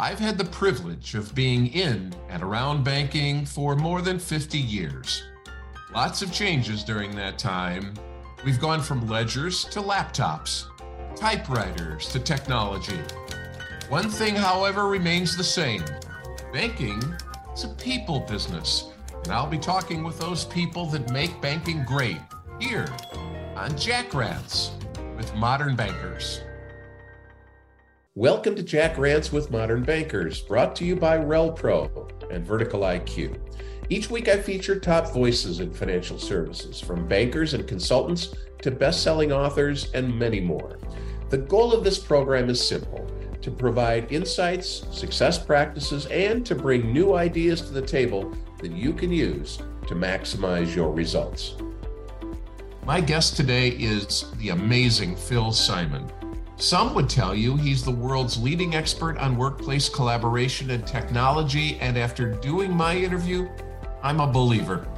I've had the privilege of being in and around banking for more than 50 years. Lots of changes during that time. We've gone from ledgers to laptops, typewriters to technology. One thing, however, remains the same banking is a people business, and I'll be talking with those people that make banking great here on Jack Rants with Modern Bankers. Welcome to Jack Rants with Modern Bankers, brought to you by RelPro and Vertical IQ. Each week, I feature top voices in financial services, from bankers and consultants to best selling authors and many more. The goal of this program is simple to provide insights, success practices, and to bring new ideas to the table that you can use to maximize your results. My guest today is the amazing Phil Simon. Some would tell you he's the world's leading expert on workplace collaboration and technology, and after doing my interview, I'm a believer.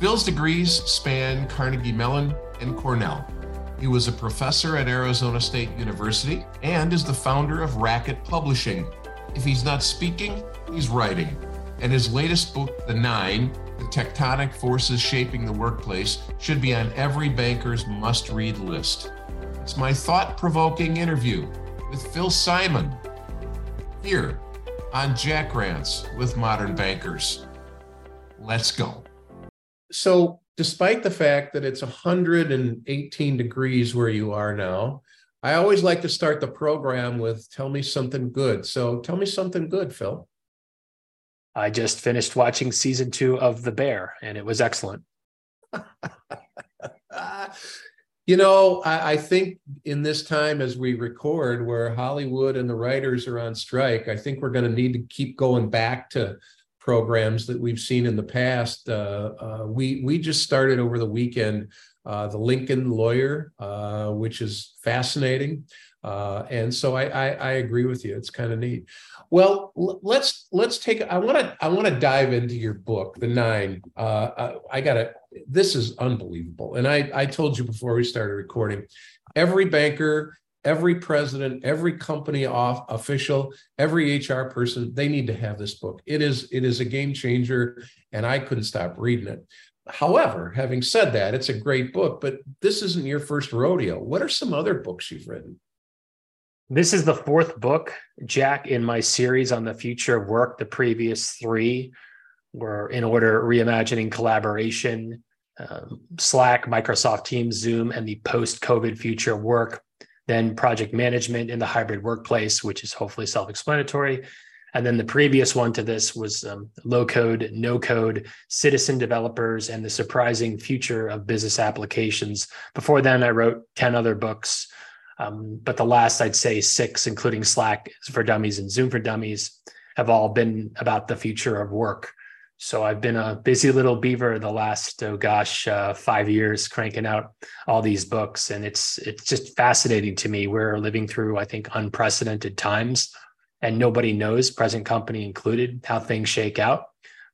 Phil's degrees span Carnegie Mellon and Cornell. He was a professor at Arizona State University and is the founder of Racket Publishing. If he's not speaking, he's writing. And his latest book, The Nine The Tectonic Forces Shaping the Workplace, should be on every banker's must read list. It's my thought provoking interview with Phil Simon here on Jack Rants with Modern Bankers. Let's go. So, despite the fact that it's 118 degrees where you are now, I always like to start the program with tell me something good. So, tell me something good, Phil. I just finished watching season two of The Bear, and it was excellent. You know, I, I, think in this time as we record, where Hollywood and the writers are on strike, I think we're going to need to keep going back to programs that we've seen in the past. Uh, uh, we we just started over the weekend uh, the Lincoln Lawyer, uh, which is fascinating, uh, and so I, I, I agree with you. It's kind of neat. Well, let's let's take. I want to I want to dive into your book, The Nine. Uh, I got to this is unbelievable. And I, I told you before we started recording, every banker, every president, every company off official, every HR person, they need to have this book. It is it is a game changer, and I couldn't stop reading it. However, having said that, it's a great book, but this isn't your first rodeo. What are some other books you've written? This is the fourth book, Jack, in my series on the future of work. The previous three were in order reimagining collaboration, um, Slack, Microsoft Teams, Zoom, and the post COVID future work. Then project management in the hybrid workplace, which is hopefully self explanatory. And then the previous one to this was um, low code, no code, citizen developers, and the surprising future of business applications. Before then, I wrote 10 other books. Um, but the last, I'd say six, including Slack for Dummies and Zoom for Dummies, have all been about the future of work. So I've been a busy little beaver the last oh gosh uh, five years, cranking out all these books, and it's it's just fascinating to me. We're living through, I think, unprecedented times, and nobody knows, present company included, how things shake out.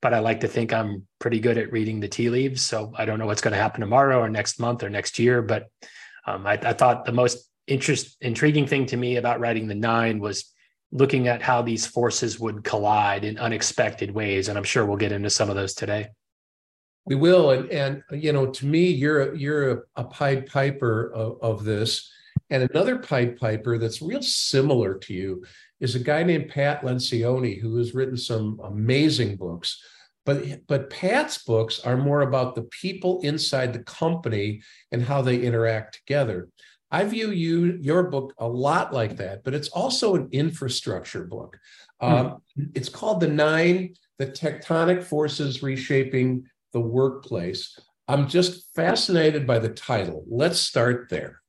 But I like to think I'm pretty good at reading the tea leaves, so I don't know what's going to happen tomorrow or next month or next year. But um, I, I thought the most interest intriguing thing to me about writing the nine was looking at how these forces would collide in unexpected ways. And I'm sure we'll get into some of those today. We will, and and you know, to me, you're a, you're a, a Pied Piper of, of this, and another Pied Piper that's real similar to you is a guy named Pat Lencioni who has written some amazing books. But but Pat's books are more about the people inside the company and how they interact together. I view you your book a lot like that, but it's also an infrastructure book. Hmm. Um, It's called The Nine: The Tectonic Forces Reshaping the Workplace. I'm just fascinated by the title. Let's start there.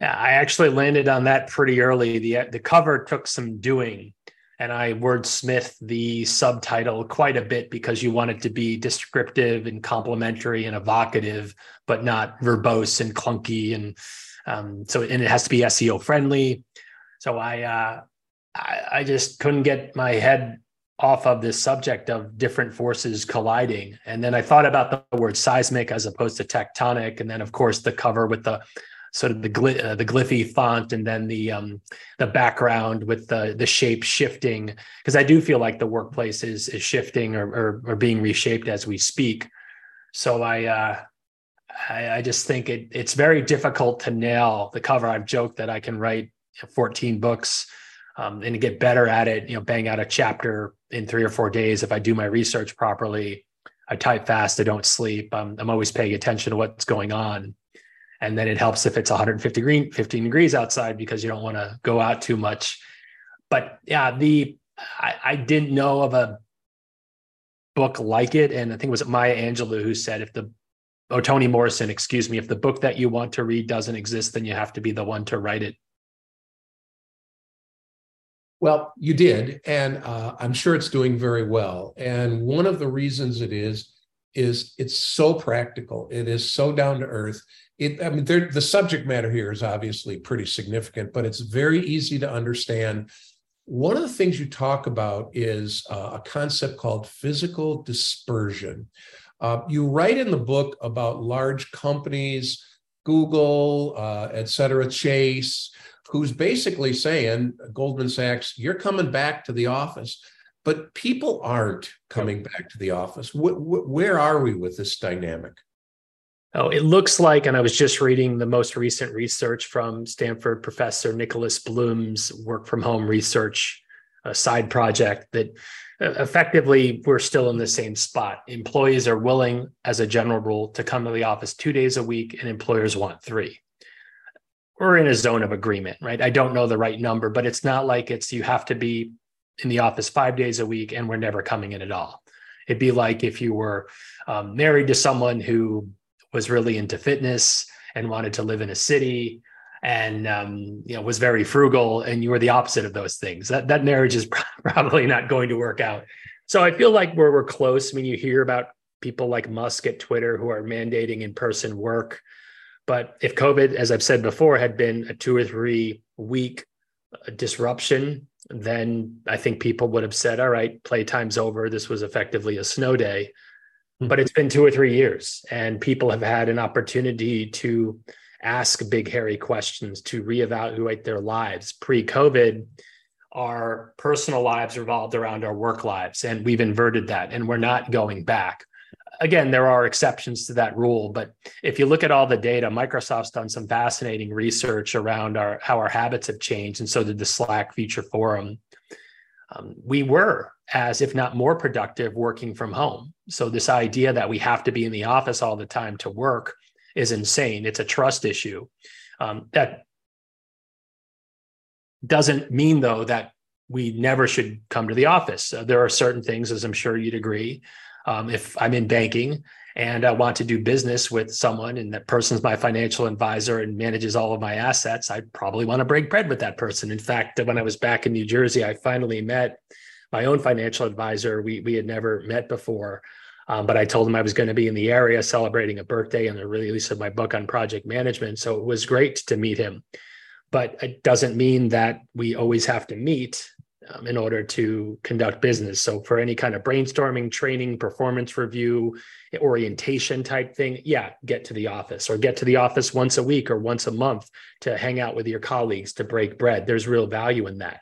Yeah, I actually landed on that pretty early. the The cover took some doing and I wordsmith the subtitle quite a bit because you want it to be descriptive and complimentary and evocative, but not verbose and clunky. And um, so, and it has to be SEO friendly. So I, uh, I, I just couldn't get my head off of this subject of different forces colliding. And then I thought about the word seismic as opposed to tectonic. And then, of course, the cover with the sort of the gly- uh, the glyphy font and then the um, the background with the the shape shifting because I do feel like the workplace is is shifting or or, or being reshaped as we speak. So I uh, I, I just think it it's very difficult to nail the cover. I've joked that I can write 14 books um, and get better at it. You know, bang out a chapter in three or four days if I do my research properly. I type fast. I don't sleep. I'm, I'm always paying attention to what's going on. And then it helps if it's 150 green, 15 degrees outside because you don't want to go out too much. But yeah, the I, I didn't know of a book like it. And I think it was Maya Angelou who said if the oh Toni Morrison, excuse me, if the book that you want to read doesn't exist, then you have to be the one to write it. Well, you did, and uh, I'm sure it's doing very well. And one of the reasons it is is it's so practical. It is so down to earth. It, I mean, the subject matter here is obviously pretty significant, but it's very easy to understand. One of the things you talk about is uh, a concept called physical dispersion. Uh, you write in the book about large companies, Google, uh, et cetera, Chase, who's basically saying, Goldman Sachs, you're coming back to the office. But people aren't coming back to the office. where are we with this dynamic? Oh, it looks like, and I was just reading the most recent research from Stanford professor Nicholas Bloom's work from home research a side project that uh, effectively we're still in the same spot. Employees are willing, as a general rule, to come to the office two days a week, and employers want three we're in a zone of agreement, right? I don't know the right number, but it's not like it's you have to be in the office five days a week and we're never coming in at all. It'd be like if you were um, married to someone who was really into fitness and wanted to live in a city and um, you know was very frugal and you were the opposite of those things that that marriage is probably not going to work out so i feel like we're, we're close I mean you hear about people like musk at twitter who are mandating in-person work but if COVID, as I've said before, had been a two or three week uh, disruption, then I think people would have said, all right, playtime's over. This was effectively a snow day. Mm-hmm. But it's been two or three years, and people have had an opportunity to ask big, hairy questions, to reevaluate their lives. Pre COVID, our personal lives revolved around our work lives, and we've inverted that, and we're not going back again, there are exceptions to that rule, but if you look at all the data, Microsoft's done some fascinating research around our how our habits have changed, and so did the Slack Future Forum. Um, we were as if not more productive working from home. So this idea that we have to be in the office all the time to work is insane. It's a trust issue. Um, that doesn't mean though that we never should come to the office. Uh, there are certain things, as I'm sure you'd agree, um, if I'm in banking and I want to do business with someone and that person's my financial advisor and manages all of my assets, I probably want to break bread with that person. In fact, when I was back in New Jersey, I finally met my own financial advisor. We, we had never met before. Um, but I told him I was going to be in the area celebrating a birthday and the release of my book on project management. So it was great to meet him. But it doesn't mean that we always have to meet um, in order to conduct business. So for any kind of brainstorming, training, performance review, orientation type thing, yeah, get to the office or get to the office once a week or once a month to hang out with your colleagues to break bread. There's real value in that.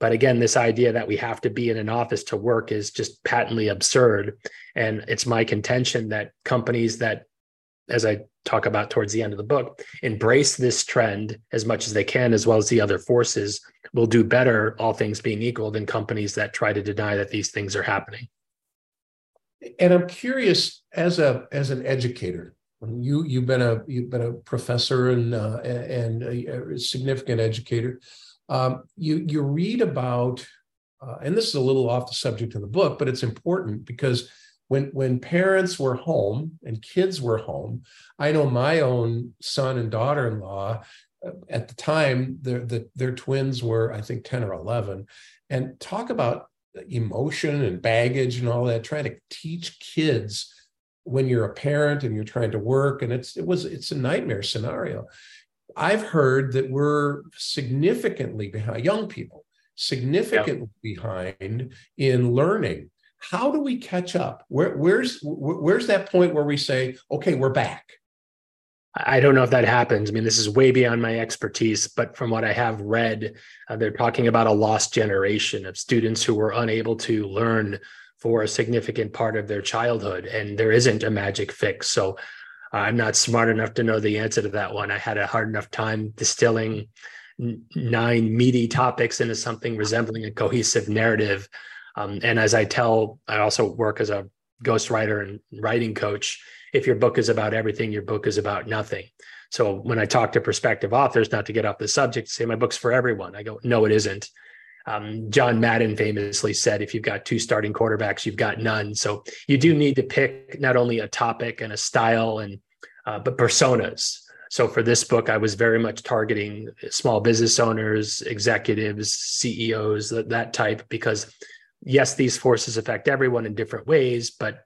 But again, this idea that we have to be in an office to work is just patently absurd. And it's my contention that companies that, as I talk about towards the end of the book, embrace this trend as much as they can, as well as the other forces, will do better, all things being equal, than companies that try to deny that these things are happening. And I'm curious, as a as an educator, you you've been a you've been a professor and uh, and a, significant educator. Um, you you read about, uh, and this is a little off the subject of the book, but it's important because when when parents were home and kids were home i know my own son and daughter-in-law uh, at the time their the, their twins were i think 10 or 11 and talk about emotion and baggage and all that trying to teach kids when you're a parent and you're trying to work and it's it was it's a nightmare scenario i've heard that we're significantly behind young people significantly yep. behind in learning how do we catch up? Where, where's where's that point where we say, okay, we're back? I don't know if that happens. I mean, this is way beyond my expertise, but from what I have read, uh, they're talking about a lost generation of students who were unable to learn for a significant part of their childhood, and there isn't a magic fix. So uh, I'm not smart enough to know the answer to that one. I had a hard enough time distilling nine meaty topics into something resembling a cohesive narrative. Um, and as I tell, I also work as a ghostwriter and writing coach if your book is about everything, your book is about nothing. So when I talk to prospective authors, not to get off the subject, say my book's for everyone. I go, no, it isn't. Um, John Madden famously said, if you've got two starting quarterbacks, you've got none. So you do need to pick not only a topic and a style and uh, but personas. So for this book, I was very much targeting small business owners, executives, CEOs, that, that type, because yes, these forces affect everyone in different ways, but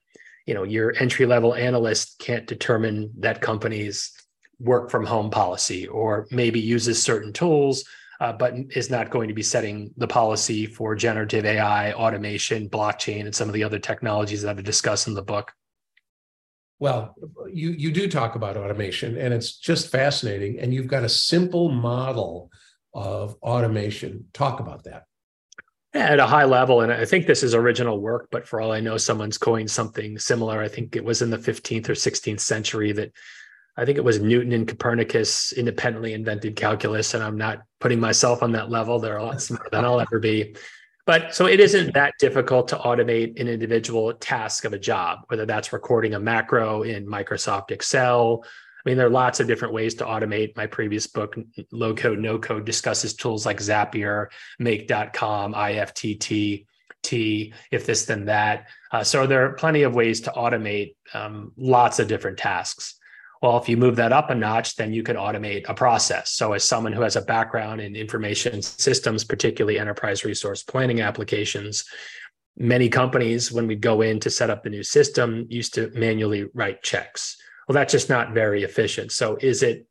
you know your entry level analyst can't determine that company's work from home policy or maybe uses certain tools uh, but is not going to be setting the policy for generative ai automation blockchain and some of the other technologies that i discuss in the book. Well you you do talk about automation and it's just fascinating and you've got a simple model of automation. Talk about that at a high level and i think this is original work but for all i know someone's coined something similar. I think it was in the 15th or 16th century that i think it was newton and copernicus independently invented calculus and i'm not putting myself on that level. They're a lot smarter than i'll ever be. But so it isn't that difficult to automate an individual task of a job whether that's recording a macro in microsoft excel I mean, there are lots of different ways to automate. My previous book, Low Code, No Code, discusses tools like Zapier, Make.com, IFTT, T, if this, then that. Uh, so there are plenty of ways to automate um, lots of different tasks. Well, if you move that up a notch, then you can automate a process. So, as someone who has a background in information systems, particularly enterprise resource planning applications, many companies, when we go in to set up the new system, used to manually write checks well, that's just not very efficient. So, is it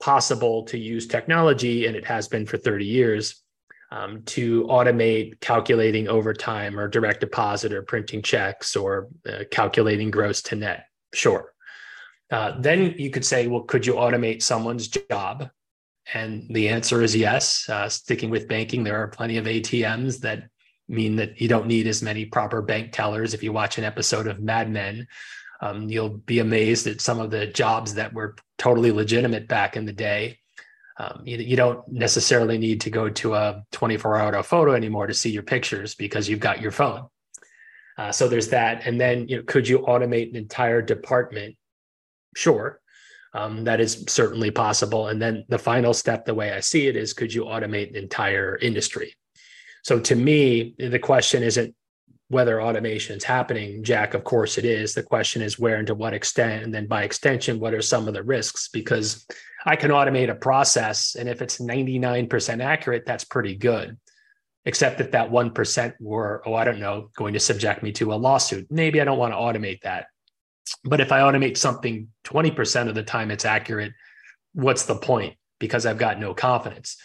possible to use technology, and it has been for 30 years, um, to automate calculating overtime or direct deposit or printing checks or uh, calculating gross to net? Sure. Uh, then you could say, well, could you automate someone's job? And the answer is yes. Uh, sticking with banking, there are plenty of ATMs that mean that you don't need as many proper bank tellers. If you watch an episode of Mad Men, um, you'll be amazed at some of the jobs that were totally legitimate back in the day. Um, you, you, don't necessarily need to go to a 24 hour photo anymore to see your pictures because you've got your phone. Uh, so there's that. And then, you know, could you automate an entire department? Sure. Um, that is certainly possible. And then the final step, the way I see it, is could you automate an entire industry? So to me, the question isn't whether automation is happening, Jack, of course it is. The question is where and to what extent, and then by extension, what are some of the risks? Because I can automate a process, and if it's 99% accurate, that's pretty good. Except that that 1% were, oh, I don't know, going to subject me to a lawsuit. Maybe I don't want to automate that. But if I automate something 20% of the time it's accurate, what's the point? Because I've got no confidence.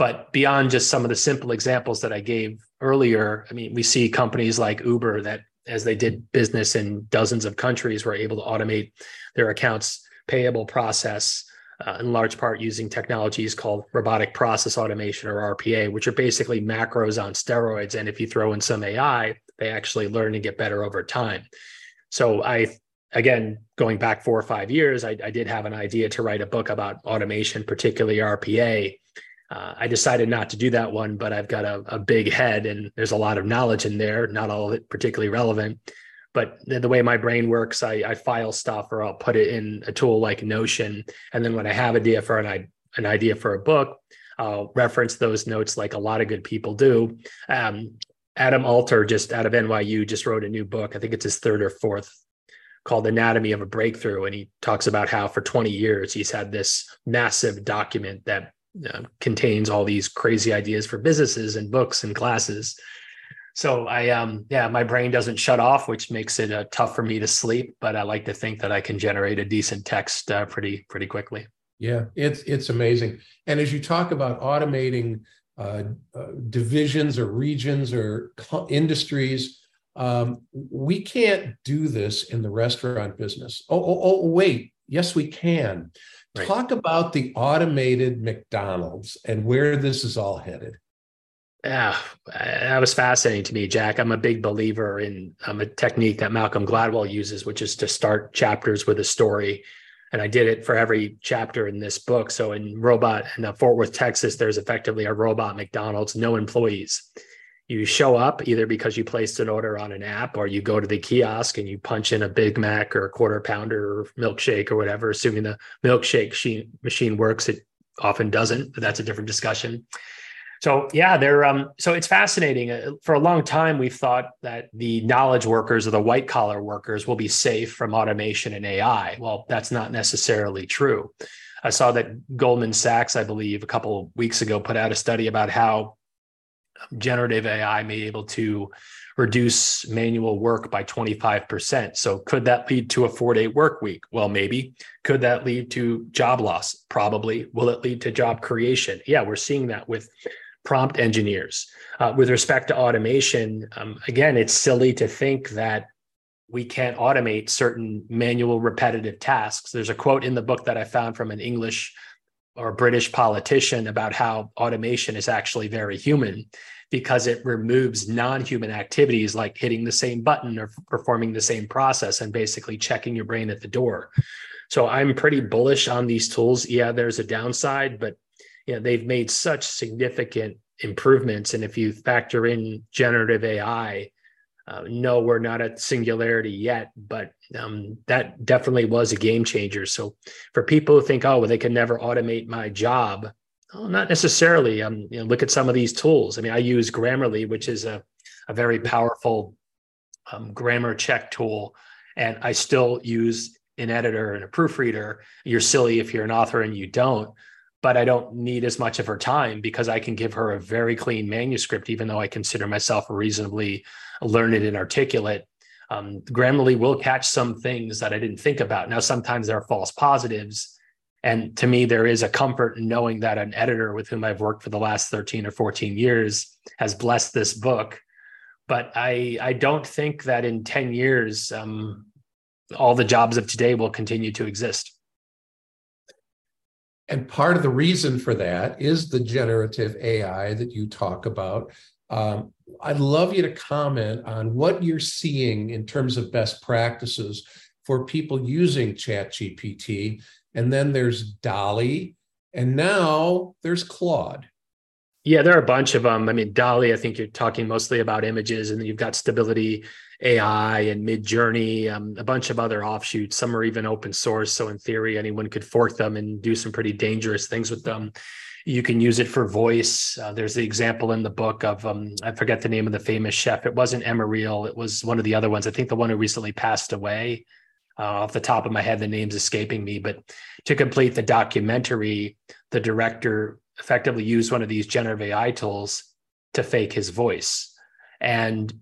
But beyond just some of the simple examples that I gave earlier, I mean, we see companies like Uber that, as they did business in dozens of countries, were able to automate their accounts payable process uh, in large part using technologies called robotic process automation or RPA, which are basically macros on steroids. And if you throw in some AI, they actually learn and get better over time. So I, again, going back four or five years, I, I did have an idea to write a book about automation, particularly RPA. Uh, I decided not to do that one, but I've got a, a, big head and there's a lot of knowledge in there, not all of it particularly relevant. But the, the way my brain works, I, I, file stuff or I'll put it in a tool like Notion. And then when I have a idea for an, an idea for a book, I'll reference those notes like a lot of good people do. Um, Adam Alter, just out of NYU, just wrote a new book. I think it's his third or fourth called Anatomy of a Breakthrough. And he talks about how for 20 years he's had this massive document that uh, contains all these crazy ideas for businesses and books and classes. So I um yeah, my brain doesn't shut off, which makes it uh, tough for me to sleep. But I like to think that I can generate a decent text uh, pretty pretty quickly. Yeah, it's it's amazing. And as you talk about automating uh, uh, divisions or regions or industries, um, we can't do this in the restaurant business. Oh, oh, oh, wait, Yes, we can. Right. Talk about the automated McDonald's and where this is all headed. Yeah, that was fascinating to me, Jack. I'm a big believer in um, a technique that Malcolm Gladwell uses, which is to start chapters with a story. And I did it for every chapter in this book. So in Robot in uh, Fort Worth, Texas, there's effectively a robot McDonald's, no employees. You show up either because you placed an order on an app or you go to the kiosk and you punch in a Big Mac or a quarter pounder or milkshake or whatever, assuming the milkshake machine works. It often doesn't, but that's a different discussion so yeah, they're um, so it's fascinating. Uh, for a long time, we've thought that the knowledge workers or the white collar workers will be safe from automation and AI. Well, that's not necessarily true. I saw that Goldman Sachs, I believe, a couple of weeks ago, put out a study about how generative AI may be able to reduce manual work by 25%. So could that lead to a four day work week? Well, maybe. Could that lead to job loss? Probably. Will it lead to job creation? Yeah, we're seeing that with prompt engineers. Uh, with respect to automation, um, again, it's silly to think that we can't automate certain manual repetitive tasks. There's a quote in the book that I found from an English or British politician about how automation is actually very human because it removes non-human activities like hitting the same button or performing the same process and basically checking your brain at the door. So I'm pretty bullish on these tools. Yeah, there's a downside, but you know, they've made such significant improvements. And if you factor in generative AI, uh, no, we're not at singularity yet, but um, that definitely was a game changer. So for people who think, oh, well, they can never automate my job, oh, not necessarily. Um, you know, look at some of these tools. I mean, I use Grammarly, which is a, a very powerful um, grammar check tool, and I still use an editor and a proofreader. You're silly if you're an author and you don't but I don't need as much of her time because I can give her a very clean manuscript, even though I consider myself reasonably learned and articulate. Um, Grammarly will catch some things that I didn't think about. Now, sometimes there are false positives. And to me, there is a comfort in knowing that an editor with whom I've worked for the last 13 or 14 years has blessed this book. But I, I don't think that in 10 years, um, all the jobs of today will continue to exist. And part of the reason for that is the generative AI that you talk about. Um, I'd love you to comment on what you're seeing in terms of best practices for people using ChatGPT. And then there's DALL-E, and now there's Claude. Yeah, there are a bunch of them. I mean, DALL-E, I think you're talking mostly about images, and you've got Stability AI and Midjourney, um, a bunch of other offshoots. Some are even open source. So in theory, anyone could fork them and do some pretty dangerous things with them. You can use it for voice. Uh, there's the example in the book of um, I forget the name of the famous chef. It wasn't Emeril. It was one of the other ones. I think the one who recently passed away. Uh, off the top of my head, the name's escaping me. But to complete the documentary, the director effectively used one of these generative AI tools to fake his voice. And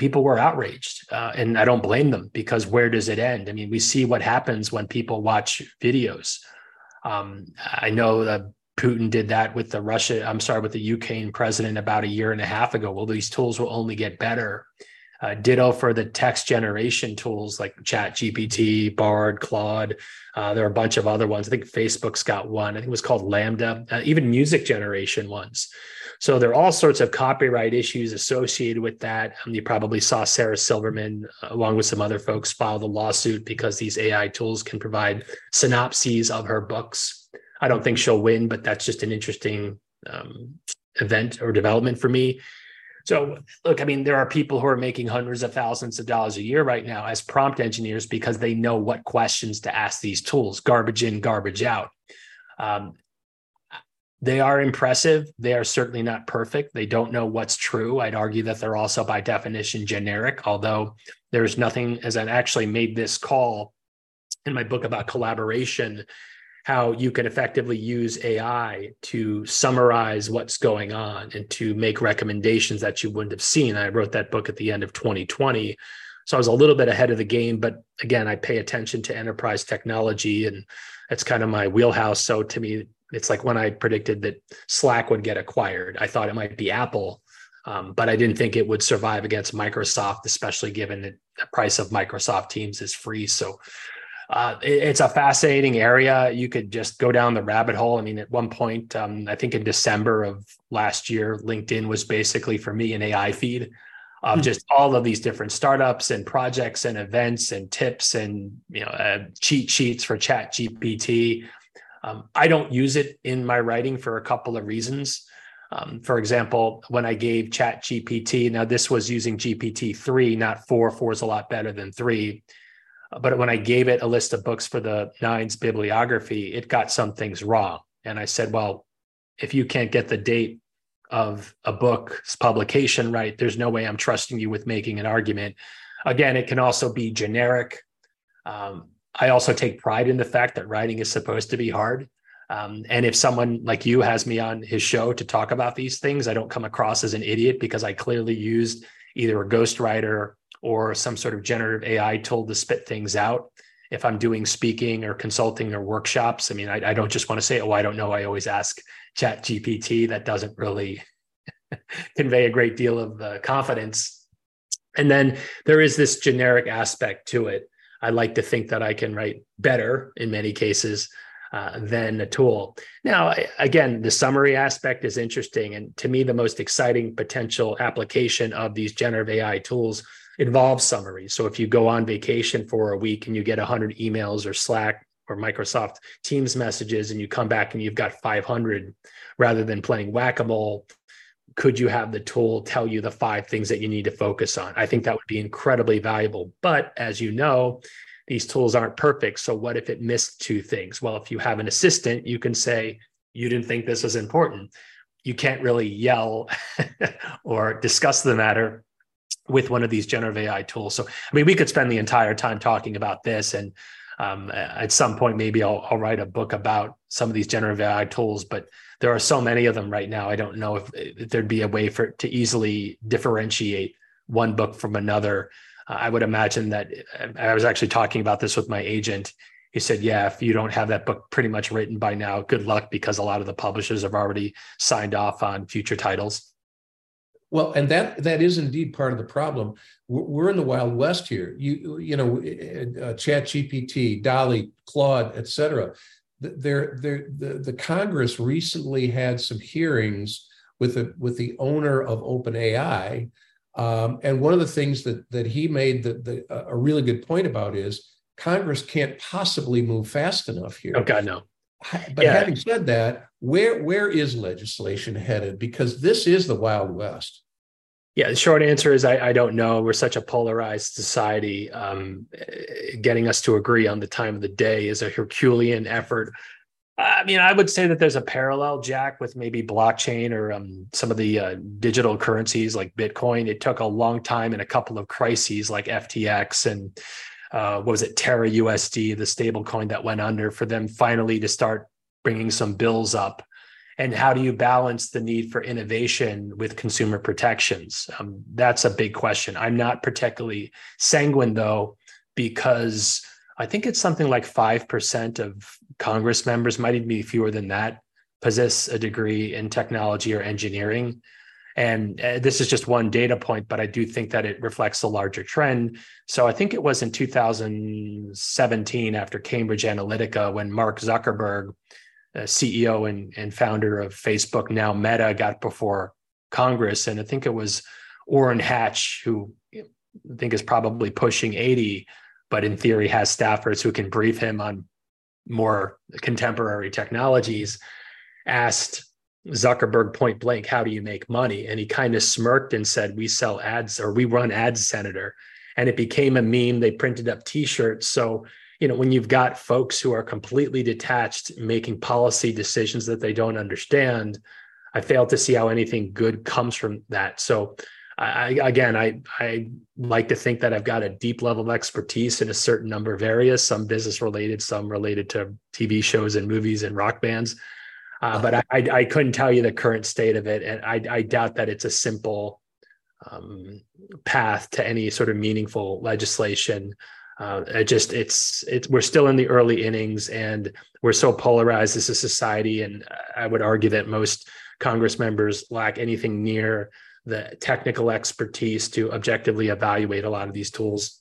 people were outraged uh, and i don't blame them because where does it end? I mean we see what happens when people watch videos. Um, i know that putin did that with the russia i'm sorry with the ukraine president about a year and a half ago. Well these tools will only get better uh, ditto for the text generation tools like chat gpt bard claude uh, there are a bunch of other ones i think facebook's got one i think it was called Lambda, uh, even music generation ones so there are all sorts of copyright issues associated with that. Um, you probably saw Sarah Silverman, uh, along with some other folks, file the lawsuit because these AI tools can provide synopses of her books. I don't think she'll win, but that's just an interesting um, event or development for me. So, look, I mean, there are people who are making hundreds of thousands of dollars a year right now as prompt engineers because they know what questions to ask these tools garbage in, garbage out. Um, they are impressive. They are certainly not perfect. They don't know what's true. I'd argue that they're also, by definition, generic, although there's nothing, as I actually made this call in my book about collaboration, how you can effectively use AI to summarize what's going on and to make recommendations that you wouldn't have seen. I wrote that book at the end of 2020. So I was a little bit ahead of the game, but again, I pay attention to enterprise technology and that's kind of my wheelhouse. So to me, it's like when I predicted that Slack would get acquired, I thought it might be Apple, um, but I didn't think it would survive against Microsoft, especially given that the price of Microsoft Teams is free. So Uh, it, it's a fascinating area. You could just go down the rabbit hole. I mean, at one point, um, I think in December of last year, LinkedIn was basically for me an AI feed of hmm. just all of these different startups and projects and events and tips and you know uh, cheat sheets for Chat GPT. Um, I don't use it in my writing for a couple of reasons. Um, for example, when I gave Chat GPT, now this was using GPT three, not four. Four is a lot better than three. But when I gave it a list of books for the Nines bibliography, it got some things wrong. And I said, well, if you can't get the date of a book's publication right, there's no way I'm trusting you with making an argument. Again, it can also be generic. Um, I also take pride in the fact that writing is supposed to be hard. Um, and if someone like you has me on his show to talk about these things, I don't come across as an idiot because I clearly used either a ghostwriter or some sort of generative AI tool to spit things out. If I'm doing speaking or consulting or workshops, I mean, I, I don't just want to say, oh, I don't know. I always ask Chat GPT. That doesn't really convey a great deal of uh, confidence. And then there is this generic aspect to it. I like to think that I can write better in many cases uh, than a tool. Now, again, the summary aspect is interesting. And to me, the most exciting potential application of these generative AI tools involves summaries. So if you go on vacation for a week and you get 100 emails or Slack or Microsoft Teams messages and you come back and you've got 500 rather than playing whack a mole, could you have the tool tell you the five things that you need to focus on? I think that would be incredibly valuable. But as you know, these tools aren't perfect. So what if it missed two things? Well, if you have an assistant, you can say, you didn't think this was important. You can't really yell or discuss the matter with one of these generative AI tools. So, I mean, we could spend the entire time talking about this. And um, at some point, maybe I'll, I'll, write a book about some of these generative AI tools, but there are so many of them right now. I don't know if, if there'd be a way for to easily differentiate one book from another. Uh, I would imagine that I was actually talking about this with my agent. He said, Yeah, if you don't have that book pretty much written by now, good luck because a lot of the publishers have already signed off on future titles. Well, and that that is indeed part of the problem. We're in the wild west here. You you know, uh, Chat GPT, DALL-E, Claude, et cetera. There, there, the, the Congress recently had some hearings with the with the owner of OpenAI, um, and one of the things that that he made the, the, a really good point about is Congress can't possibly move fast enough here. Oh God, no. But yeah. having said that, where where is legislation headed? Because this is the Wild West. Yeah, the short answer is I, I don't know. We're such a polarized society. Um, getting us to agree on the time of the day is a Herculean effort. I mean, I would say that there's a parallel, Jack, with maybe blockchain or um, some of the uh, digital currencies like Bitcoin. It took a long time and a couple of crises like FTX and uh, what was it, Terra USD, the stable coin that went under, for them finally to start bringing some bills up. And how do you balance the need for innovation with consumer protections? Um, that's a big question. I'm not particularly sanguine, though, because I think it's something like 5% of Congress members, might even be fewer than that, possess a degree in technology or engineering. And uh, this is just one data point, but I do think that it reflects a larger trend. So I think it was in 2017 after Cambridge Analytica when Mark Zuckerberg, uh, CEO and, and founder of Facebook, now Meta, got before Congress. And I think it was Orrin Hatch, who I think is probably pushing 80, but in theory has staffers who can brief him on more contemporary technologies, asked Zuckerberg point blank, how do you make money? And he kind of smirked and said, we sell ads or we run ads, Senator. And it became a meme. They printed up t-shirts. So, you know, when you've got folks who are completely detached making policy decisions that they don't understand, I fail to see how anything good comes from that. So I, again, I, I like to think that I've got a deep level of expertise in a certain number of areas, some business related, some related to TV shows and movies and rock bands. Uh, but I, I, I, couldn't tell you the current state of it, and I, I doubt that it's a simple um, path to any sort of meaningful legislation. Uh, it just it's it's we're still in the early innings, and we're so polarized as a society, and I would argue that most Congress members lack anything near the technical expertise to objectively evaluate a lot of these tools.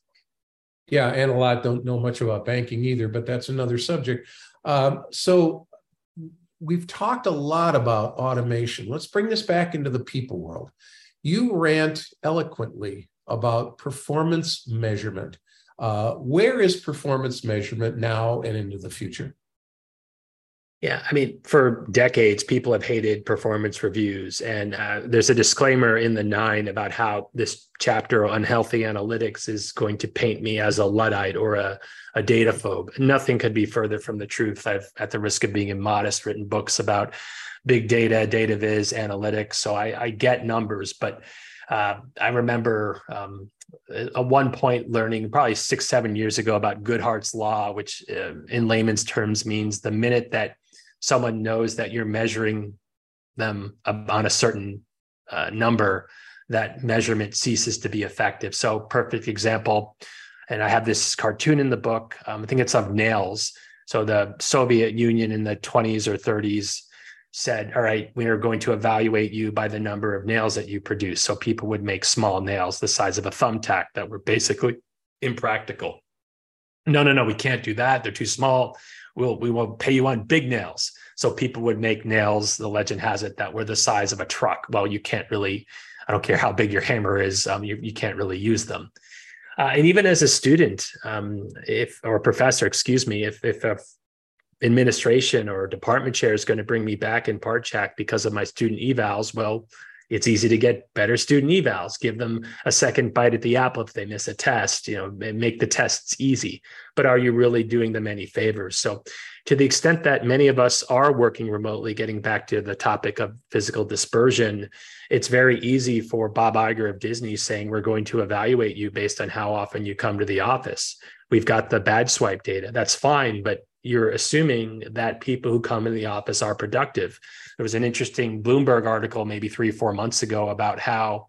Yeah, and a lot don't know much about banking either, but that's another subject. Um, so we've talked a lot about automation. Let's bring this back into the people world. You rant eloquently about performance measurement. Uh, where is performance measurement now and into the future? Yeah, I mean, for decades, people have hated performance reviews. And uh, there's a disclaimer in the nine about how this chapter on unhealthy analytics is going to paint me as a Luddite or a, a data phobe. Nothing could be further from the truth. I've, at the risk of being immodest, written books about big data, data viz, analytics. So I, I get numbers, but uh, I remember um, at one point learning probably six, seven years ago about Goodhart's law, which uh, in layman's terms means the minute that someone knows that you're measuring them on a certain uh, number, that measurement ceases to be effective. So, perfect example. And I have this cartoon in the book. Um, I think it's of nails. So, the Soviet Union in the 20s or 30s said, All right, we are going to evaluate you by the number of nails that you produce. So, people would make small nails the size of a thumbtack that were basically impractical. No, no, no, we can't do that. They're too small we'll we will pay you on big nails. So people would make nails. The legend has it that were the size of a truck. Well, you can't really. I don't care how big your hammer is. Um, you you can't really use them. Uh, and even as a student, um, if or professor, excuse me, if if a administration or department chair is going to bring me back in part check because of my student evals, well, it's easy to get better student evals. Give them a second bite at the apple if they miss a test you know make the tests easy. But are you really doing them any favors? So to the extent that many of us are working remotely getting back to the topic of physical dispersion it's very easy for bob Iger of disney saying we're going to evaluate you based on how often you come to the office. We've got the badge swipe data. That's fine but you're assuming that people who come in the office are productive. There was an interesting Bloomberg article maybe three, or four months ago about how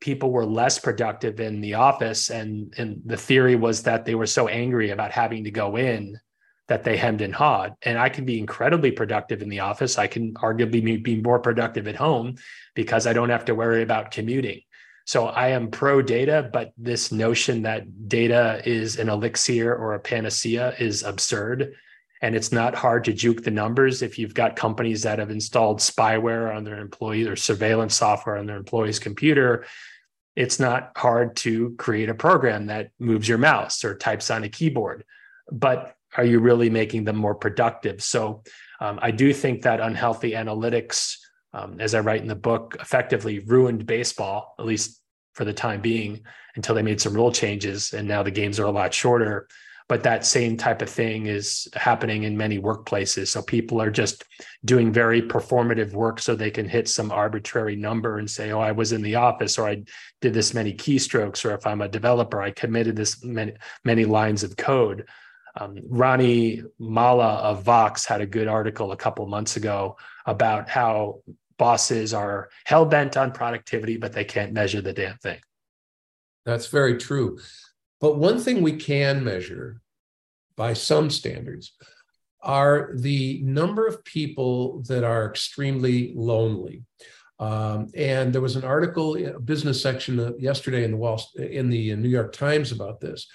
people were less productive in the office. And, and the theory was that they were so angry about having to go in that they hemmed and hawed. And I can be incredibly productive in the office. I can arguably be more productive at home because I don't have to worry about commuting. So I am pro data, but this notion that data is an elixir or a panacea is absurd. And it's not hard to juke the numbers if you've got companies that have installed spyware on their employees or surveillance software on their employees' computer. It's not hard to create a program that moves your mouse or types on a keyboard. But are you really making them more productive? So um, I do think that unhealthy analytics um, as I write in the book, effectively ruined baseball, at least for the time being, until they made some rule changes. And now the games are a lot shorter. But that same type of thing is happening in many workplaces. So people are just doing very performative work so they can hit some arbitrary number and say, oh, I was in the office or I did this many keystrokes, or if I'm a developer, I committed this many, many lines of code. Um, Rani Molla of Vox had a good article a couple months ago about how bosses are hell bent on productivity, but they can't measure the damn thing. That's very true. But one thing we can measure by some standards are the number of people that are extremely lonely. Um, and there was an article, a business section yesterday in the Wall, in the New York Times about this.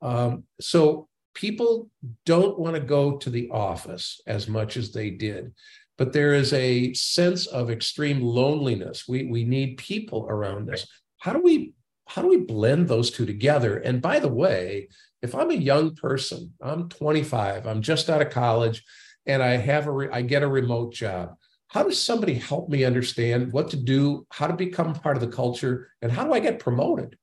Um, so people don't want to go to the office as much as they did but there is a sense of extreme loneliness. We we need people around us. How do we how do we blend those two together? And by the way, if I'm a young person, I'm 25, I'm just out of college, and I have a re- I get a remote job. How does somebody help me understand what to do, how to become part of the culture, and how do I get promoted?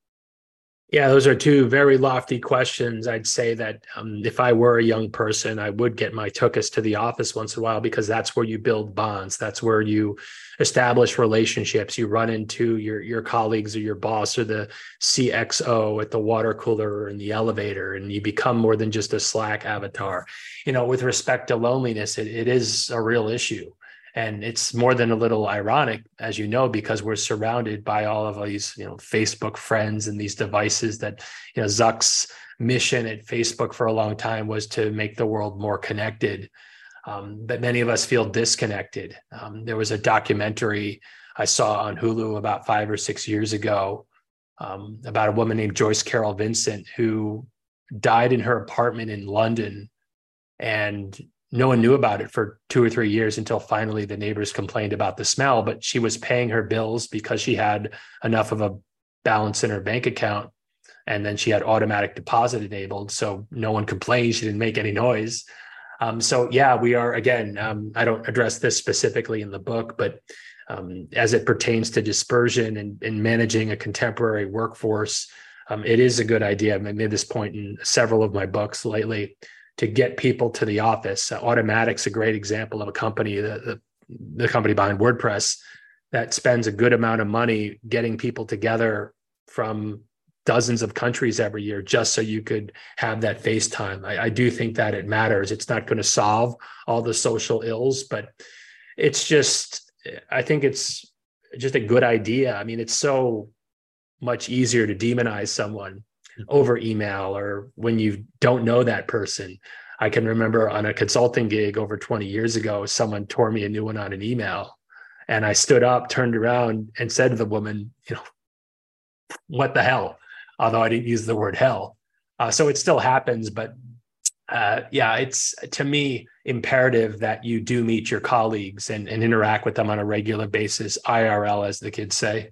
Yeah, those are two very lofty questions. I'd say that um, if I were a young person, I would get my tookus to the office once in a while because that's where you build bonds. That's where you establish relationships. You run into your your colleagues or your boss or the CXO at the water cooler or in the elevator, and you become more than just a Slack avatar. You know, with respect to loneliness, it, it is a real issue. And it's more than a little ironic, as you know, because we're surrounded by all of these, you know, Facebook friends and these devices that, you know, Zuck's mission at Facebook for a long time was to make the world more connected. Um, but many of us feel disconnected. Um, there was a documentary I saw on Hulu about five or six years ago um, about a woman named Joyce Carol Vincent who died in her apartment in London, and no one knew about it for two or three years until finally the neighbors complained about the smell. But she was paying her bills because she had enough of a balance in her bank account. And then she had automatic deposit enabled. So no one complained. She didn't make any noise. Um, so, yeah, we are, again, um, I don't address this specifically in the book, but um, as it pertains to dispersion and, and managing a contemporary workforce, um, it is a good idea. I've made this point in several of my books lately to get people to the office. Uh, Automattic's a great example of a company, the, the, the company behind WordPress, that spends a good amount of money getting people together from dozens of countries every year just so you could have that FaceTime. I, I do think that it matters. It's not going to solve all the social ills, but it's just, I think it's just a good idea. I mean, it's so much easier to demonize someone over email or when you don't know that person. I can remember on a consulting gig over 20 years ago, someone tore me a new one on an email. And I stood up, turned around, and said to the woman, you know, what the hell? Although I didn't use the word hell. Uh, so it still happens, but uh, yeah, it's to me imperative that you do meet your colleagues and, and interact with them on a regular basis, IRL, as the kids say.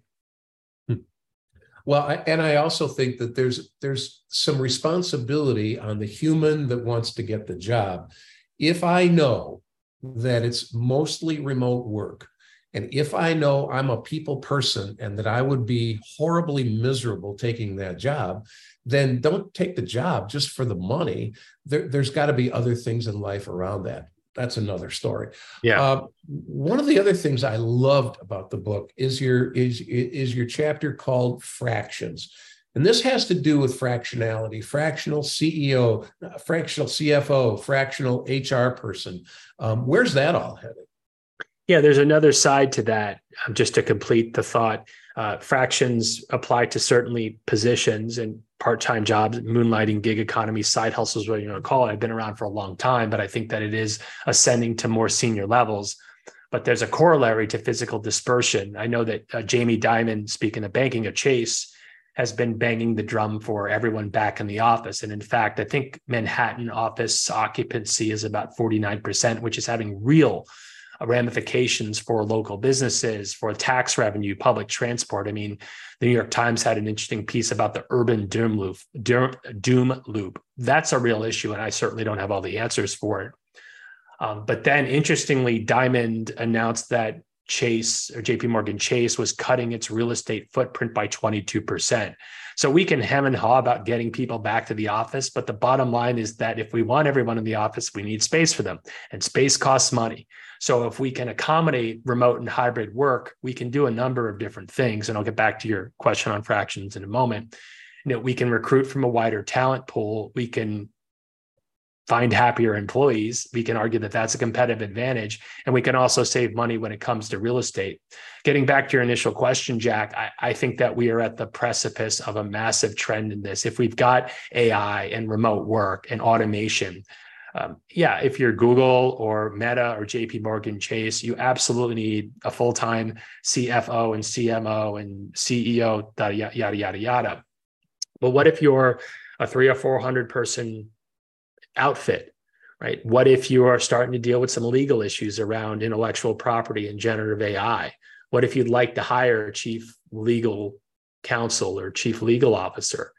Well, I, and I also think that there's there's some responsibility on the human that wants to get the job. If I know that it's mostly remote work, and if I know I'm a people person and that I would be horribly miserable taking that job, then don't take the job just for the money. There, has got to be other things in life around that that's another story. Yeah. Uh, one of the other things I loved about the book is your is is your chapter called Fractions. And this has to do with fractionality, fractional CEO, fractional CFO, fractional HR person. Um, where's that all headed? Yeah, there's another side to that. Um, just to complete the thought, uh, fractions apply to certainly positions and part-time jobs, moonlighting, gig economy, side hustles, whatever you want to call it. I've been around for a long time, but I think that it is ascending to more senior levels. But there's a corollary to physical dispersion. I know that uh, Jamie Dimon, speaking of banking, a Chase, has been banging the drum for everyone back in the office. And in fact, I think Manhattan office occupancy is about 49%, which is having real ramifications for local businesses, for tax revenue, public transport. I mean, the New York Times had an interesting piece about the urban doom loop. Doom loop. That's a real issue, and I certainly don't have all the answers for it. Um, but then, interestingly, Dimon announced that Chase or JP Morgan Chase was cutting its real estate footprint by 22%. So we can hem and haw about getting people back to the office, but the bottom line is that if we want everyone in the office, we need space for them, and space costs money. So if we can accommodate remote and hybrid work, we can do a number of different things. And I'll get back to your question on fractions in a moment. You know, we can recruit from a wider talent pool. We can find happier employees. We can argue that that's a competitive advantage. And we can also save money when it comes to real estate. Getting back to your initial question, Jack, I, I, think that we are at the precipice of a massive trend in this. If we've got AI and remote work and automation, um, yeah, if you're Google or Meta or JP Morgan Chase, you absolutely need a full time CFO and CMO and CEO, yada, yada, yada, yada. But what if you're a three or 400 person outfit, right? What if you are starting to deal with some legal issues around intellectual property and generative AI? What if you'd like to hire a chief legal counsel or chief legal officer?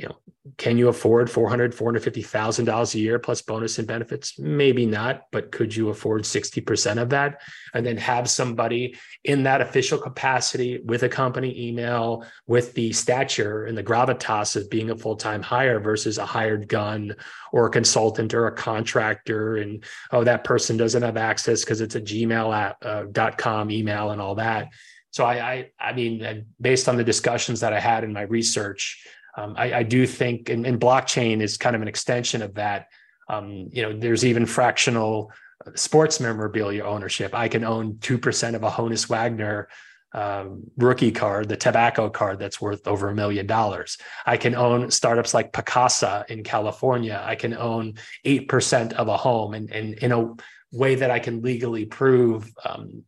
You know, can you afford 400, 450,000 dollars a year plus bonus and benefits? Maybe not, but could you afford 60% of that and then have somebody in that official capacity with a company email with the stature and the gravitas of being a full-time hire versus a hired gun or a consultant or a contractor and oh that person doesn't have access because it's a gmail app, uh, dot com email and all that. So I, I I mean based on the discussions that I had in my research um, I, I, do think, and, and, blockchain is kind of an extension of that. Um, you know, there's even fractional uh, sports memorabilia ownership. I can own two percent of a Honus Wagner um, rookie card, the tobacco card that's worth over a million dollars. I can own startups like Pacaso in California. I can own eight percent of a home, and, and in a way that I can legally prove, um,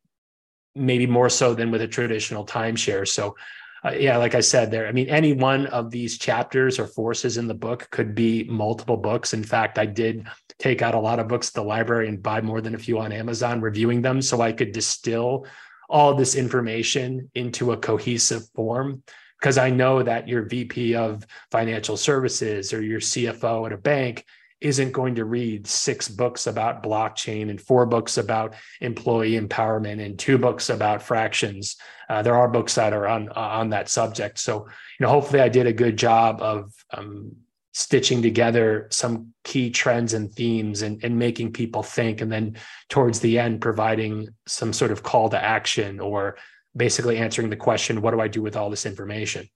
maybe more so than with a traditional timeshare. So uh, yeah, like I said there, I mean, any one of these chapters or forces in the book could be multiple books. In fact, I did take out a lot of books at the library and buy more than a few on Amazon, reviewing them so I could distill all this information into a cohesive form. Because I know that your VP of financial services or your CFO at a bank isn't going to read six books about blockchain and four books about employee empowerment and two books about fractions. Uh, there are books that are on on that subject. So, you know, hopefully, I did a good job of um, stitching together some key trends and themes and, and making people think, and then towards the end, providing some sort of call to action or basically answering the question, "What do I do with all this information?"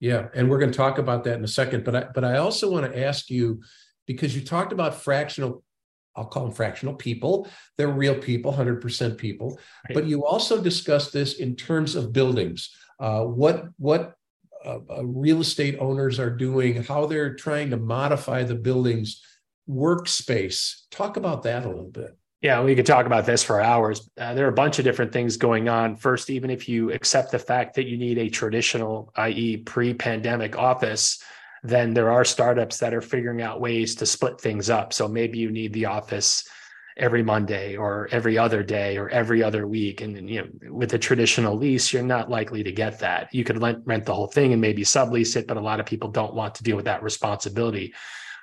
Yeah, and we're going to talk about that in a second. But I, but I also want to ask you because you talked about fractional I'll call them fractional people. They're real people, 100% people. Right. But you also discussed this in terms of buildings. Uh, what what uh, uh, real estate owners are doing, how they're trying to modify the building's workspace. Talk about that a little bit. Yeah, we could talk about this for hours. Uh, there are a bunch of different things going on. First, even if you accept the fact that you need a traditional, i.e., pre pandemic office, then there are startups that are figuring out ways to split things up. So maybe you need the office every Monday or every other day or every other week. And you know, with a traditional lease, you're not likely to get that. You could rent, rent the whole thing and maybe sublease it, but a lot of people don't want to deal with that responsibility.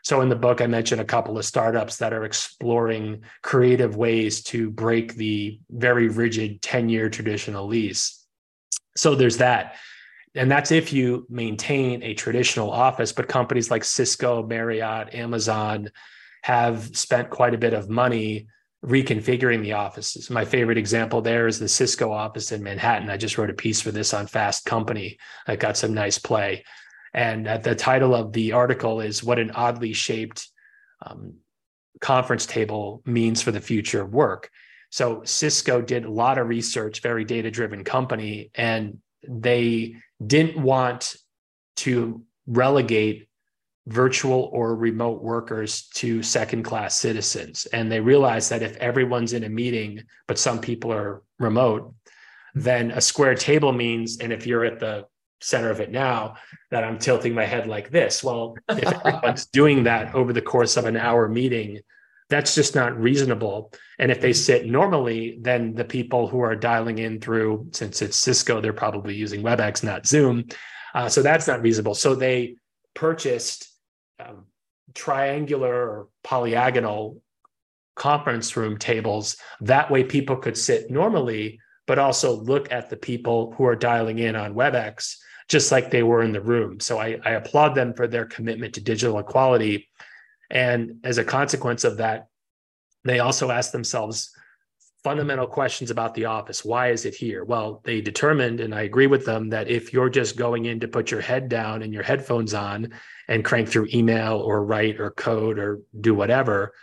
So in the book, I mentioned a couple of startups that are exploring creative ways to break the very rigid 10-year traditional lease. So there's that and that's if you maintain a traditional office but companies like cisco marriott amazon have spent quite a bit of money reconfiguring the offices. My favorite example there is the cisco office in manhattan. I just wrote a piece for this on fast company that got some nice play. And the title of the article is what an oddly shaped um, conference table means for the future of work. So cisco did a lot of research very data driven company and they didn't want to relegate virtual or remote workers to second class citizens. And they realized that if everyone's in a meeting, but some people are remote, then a square table means, and if you're at the center of it now, that I'm tilting my head like this. Well, if everyone's doing that over the course of an hour meeting, that's just not reasonable. And if they sit normally, then the people who are dialing in through, since it's Cisco, they're probably using WebEx, not Zoom. Uh, so that's not reasonable. So they purchased um, triangular or polyagonal conference room tables. That way, people could sit normally, but also look at the people who are dialing in on WebEx, just like they were in the room. So I, I applaud them for their commitment to digital equality and as a consequence of that, they also ask themselves fundamental questions about the office. Why is it here? Well, they determined, and I agree with them, that if you're just going in to put your head down and your headphones on and crank through email or write or code or do whatever,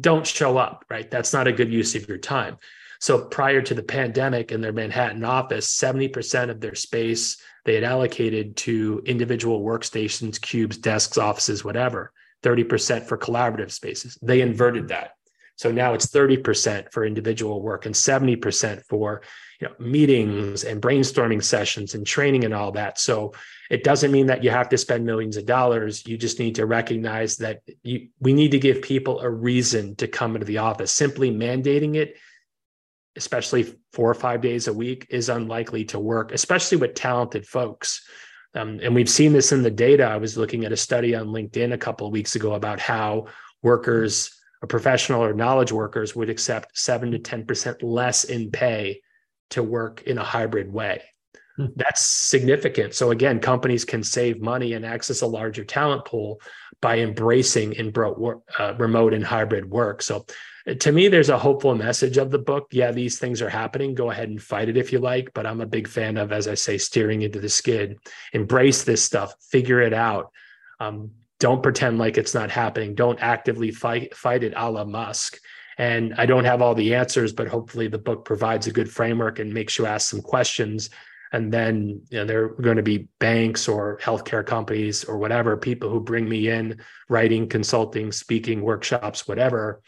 don't show up, right? That's not a good use of your time. So prior to the pandemic in their Manhattan office, 70% of their space they had allocated to individual workstations, cubes, desks, offices, whatever. 30% for collaborative spaces. They inverted that. So now it's 30% for individual work and 70% for you know, meetings and brainstorming sessions and training and all that. So it doesn't mean that you have to spend millions of dollars. You just need to recognize that you, we need to give people a reason to come into the office. Simply mandating it, especially four or five days a week, is unlikely to work, especially with talented folks. Um, and we've seen this in the data. I was looking at a study on LinkedIn a couple of weeks ago about how workers, or professional or knowledge workers, would accept seven to 10% less in pay to work in a hybrid way. Hmm. That's significant. So, again, companies can save money and access a larger talent pool by embracing in bro- uh, remote and hybrid work. So, to me, there's a hopeful message of the book. Yeah, these things are happening. Go ahead and fight it if you like. But I'm a big fan of, as I say, steering into the skid. Embrace this stuff, figure it out. Um, don't pretend like it's not happening. Don't actively fight fight it a la Musk. And I don't have all the answers, but hopefully the book provides a good framework and makes you ask some questions. And then you know, there are going to be banks or healthcare companies or whatever, people who bring me in, writing, consulting, speaking, workshops, whatever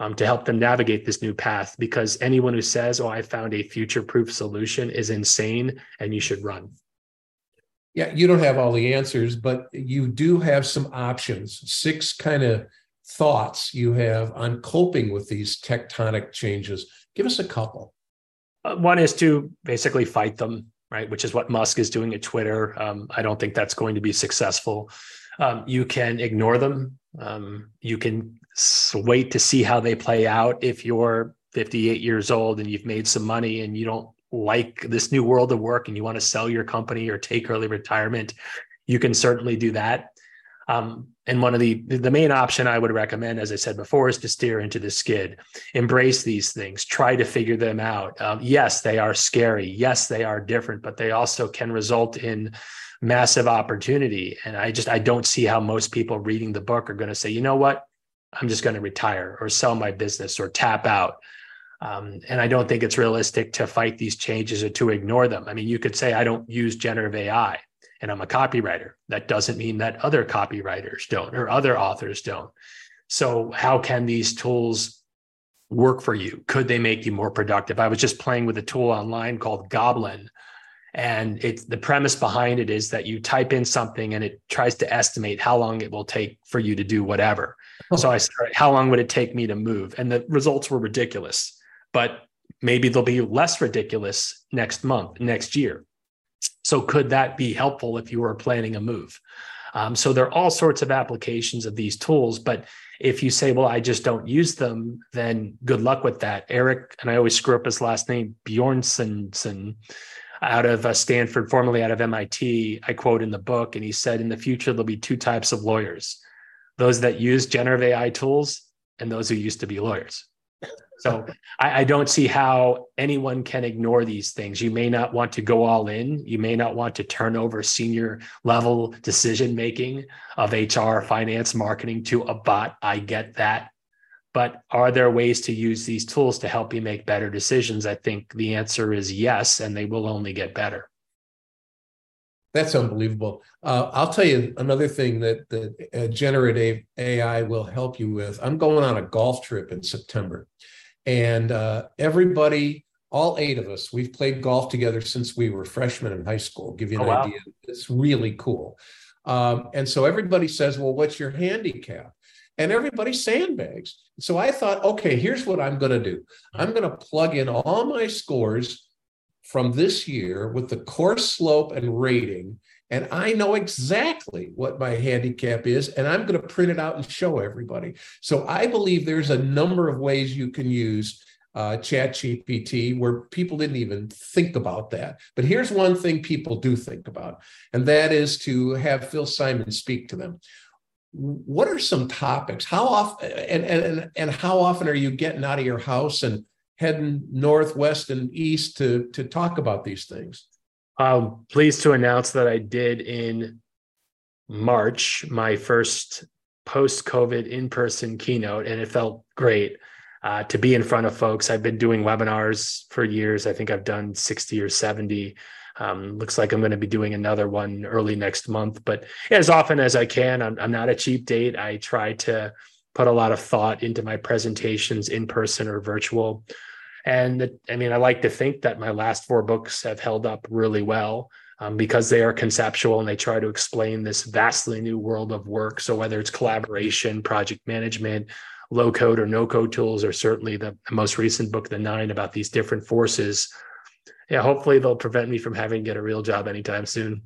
um, to help them navigate this new path because anyone who says, Oh, I found a future proof solution is insane and you should run. Yeah, you don't have all the answers, but you do have some options, six kind of thoughts you have on coping with these tectonic changes. Give us a couple. Uh, one is to basically fight them, right? Which is what Musk is doing at Twitter. Um, I don't think that's going to be successful. Um, you can ignore them. Um, you can wait to see how they play out. If you're 58 years old and you've made some money and you don't like this new world of work and you want to sell your company or take early retirement, you can certainly do that. Um, and one of the the main option I would recommend, as I said before, is to steer into the skid. Embrace these things. Try to figure them out. Um, yes, they are scary. Yes, they are different, but they also can result in massive opportunity. And I just I don't see how most people reading the book are going to say, you know what, I'm just going to retire or sell my business or tap out. Um, and I don't think it's realistic to fight these changes or to ignore them. I mean, you could say I don't use generative AI and I'm a copywriter. That doesn't mean that other copywriters don't or other authors don't. So, how can these tools work for you? Could they make you more productive? I was just playing with a tool online called Goblin, and it's the premise behind it is that you type in something and it tries to estimate how long it will take for you to do whatever. Oh. So I said, how long would it take me to move? And the results were ridiculous, but maybe they'll be less ridiculous next month, next year. So could that be helpful if you were planning a move? Um, so there are all sorts of applications of these tools, but if you say, well, I just don't use them, then good luck with that. Eric, and I always screw up his last name, Bjornson, out of uh, Stanford, formerly out of MIT. I quote in the book, and he said, in the future, there'll be two types of lawyers those that use generative AI tools and those who used to be lawyers. So I, I, don't see how anyone can ignore these things. You may not want to go all in. You may not want to turn over senior level decision making of HR, finance, marketing to a bot. I get that. But are there ways to use these tools to help you make better decisions? I think the answer is yes, and they will only get better. That's unbelievable. Uh, I'll tell you another thing that that uh, generative AI will help you with. I'm going on a golf trip in September, and uh, everybody, all eight of us, we've played golf together since we were freshmen in high school. Give you an oh, wow. idea. It's really cool. Um, and so everybody says, "Well, what's your handicap?" And everybody sandbags. So I thought, okay, here's what I'm going to do. I'm going to plug in all my scores from this year with the course slope and rating. And I know exactly what my handicap is, and I'm going to print it out and show everybody. So I believe there's a number of ways you can use uh, Chat GPT where people didn't even think about that. But here's one thing people do think about, and that is to have Phil Simon speak to them what are some topics? How often and, and and how often are you getting out of your house and heading northwest and east to to talk about these things? I'm pleased to announce that i did in march my first post covid in-person keynote and it felt great uh, to be in front of folks. I've been doing webinars for years. I think i've done 60 or 70 um, looks like I'm going to be doing another one early next month, but as often as I can, I'm, I'm not a cheap date. I try to put a lot of thought into my presentations in person or virtual. And I mean, I like to think that my last four books have held up really well um, because they are conceptual and they try to explain this vastly new world of work. So whether it's collaboration, project management, low code or no code tools, or certainly the most recent book, The Nine, about these different forces yeah, hopefully they'll prevent me from having to get a real job anytime soon.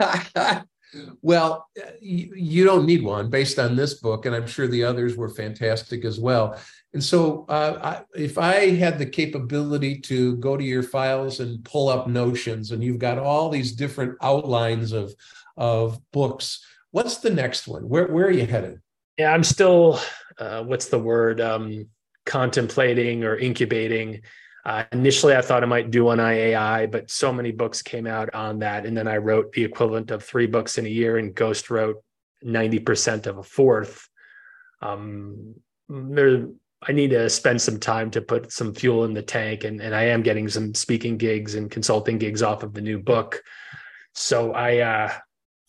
well, you don't need one based on this book, and I'm sure the others were fantastic as well. And so, uh, I, if I had the capability to go to your files and pull up notions, and you've got all these different outlines of of books, what's the next one? Where where are you headed? Yeah, I'm still. Uh, what's the word? Um, contemplating or incubating uh, initially, I thought I might do on AI, but so many books came out on that. And then I wrote the equivalent of three books in a year, and Ghost wrote 90% of a fourth. Um, there, I need to spend some time to put some fuel in the tank, and, and I am getting some speaking gigs and consulting gigs off of the new book. So I, uh,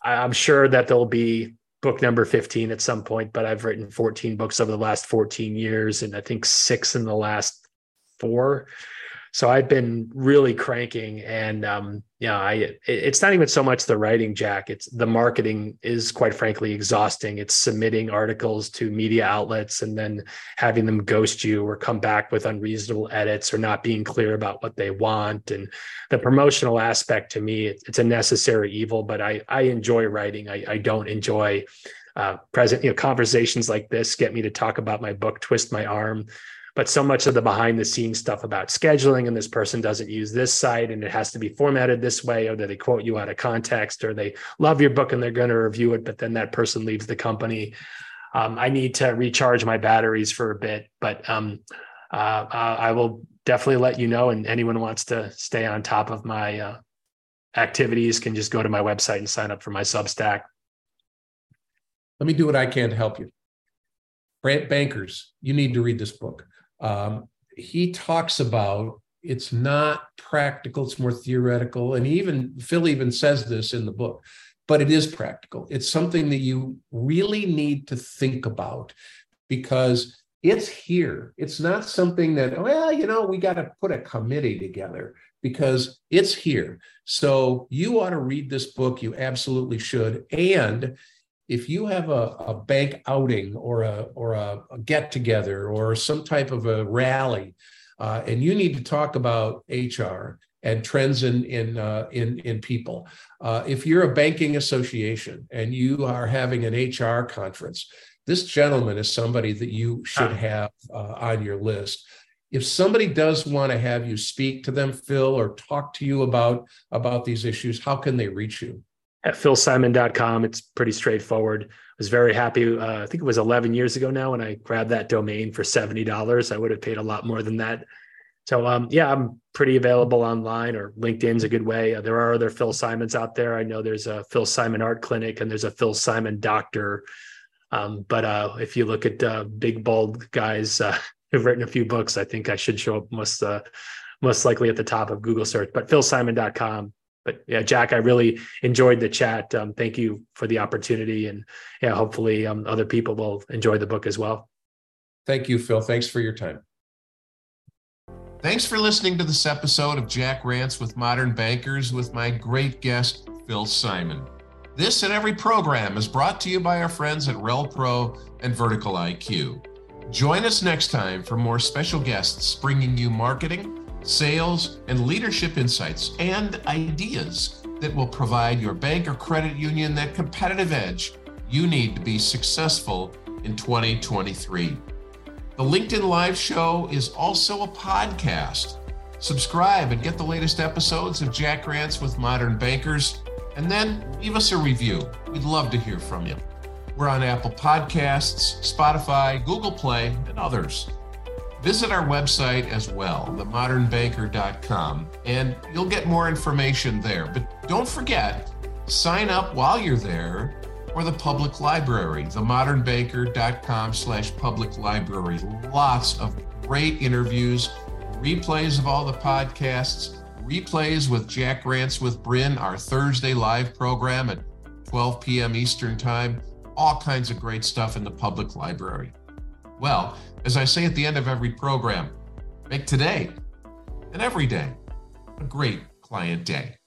I'm sure that there'll be book number 15 at some point, but I've written 14 books over the last 14 years, and I think six in the last four. So I've been really cranking, and um, yeah, I it's not even so much the writing, Jack. It's the marketing is quite frankly exhausting. It's submitting articles to media outlets and then having them ghost you or come back with unreasonable edits or not being clear about what they want. And the promotional aspect to me, it's a necessary evil. But I I enjoy writing. I, I don't enjoy uh, present you know conversations like this get me to talk about my book, twist my arm but so much of the behind the scenes stuff about scheduling and this person doesn't use this site and it has to be formatted this way or that they quote you out of context or they love your book and they're going to review it but then that person leaves the company. Um, i need to recharge my batteries for a bit but um, uh, i will definitely let you know and anyone wants to stay on top of my uh, activities can just go to my website and sign up for my substack. Let me do what i can to help you. Bankers you need to read this book um, he talks about it's not practical, it's more theoretical. And even Phil even says this in the book, but it is practical. It's something that you really need to think about because it's here. It's not something that, well, you know, we got to put a committee together because it's here. So you ought to read this book. You absolutely should. And if you have a, a bank outing or a or a, a get together or some type of a rally, uh, and you need to talk about HR and trends in in uh, in in people. Uh, if you're a banking association and you are having an HR conference, this gentleman is somebody that you should have uh, on your list. If somebody does want to have you speak to them, Phil, or talk to you about about these issues, how can they reach you? At philsimon.com. It's pretty straightforward. I was very happy. Uh, I think it was 11 years ago now when I grabbed that domain for $70. I would have paid a lot more than that. So, um, yeah, I'm pretty available online or LinkedIn's a good way. Uh, there are other Phil Simons out there. I know there's a Phil Simon Art Clinic and there's a Phil Simon Doctor. Um, but uh, if you look at uh, big, bald guys uh, who've written a few books, I think I should show up most, uh, most likely at the top of Google search. But philsimon.com but yeah, Jack, I really enjoyed the chat. Um, thank you for the opportunity, and yeah, hopefully um, other people will enjoy the book as well. Thank you, Phil. Thanks for your time. Thanks for listening to this episode of Jack Rants with Modern Bankers with my great guest, Phil Simon. This and every program is brought to you by our friends at RelPro and Vertical IQ. Join us next time for more special guests bringing you marketing sales, and leadership insights and ideas that will provide your bank or credit union that competitive edge you need to be successful in 2023. The LinkedIn Live show is also a podcast. Subscribe and get the latest episodes of Jack Rants with Modern Bankers, and then leave us a review. We'd love to hear from you. We're on Apple Podcasts, Spotify, Google Play, and others. Visit our website as well, themodernbanker.com, and you'll get more information there. But don't forget, sign up while you're there for the public library, themodernbanker.com slash public library. Lots of great interviews, replays of all the podcasts, replays with Jack Rants with Bryn, our Thursday live program at 12 p.m. Eastern Time, all kinds of great stuff in the public library. Well, as I say at the end of every program, make today and every day a great client day.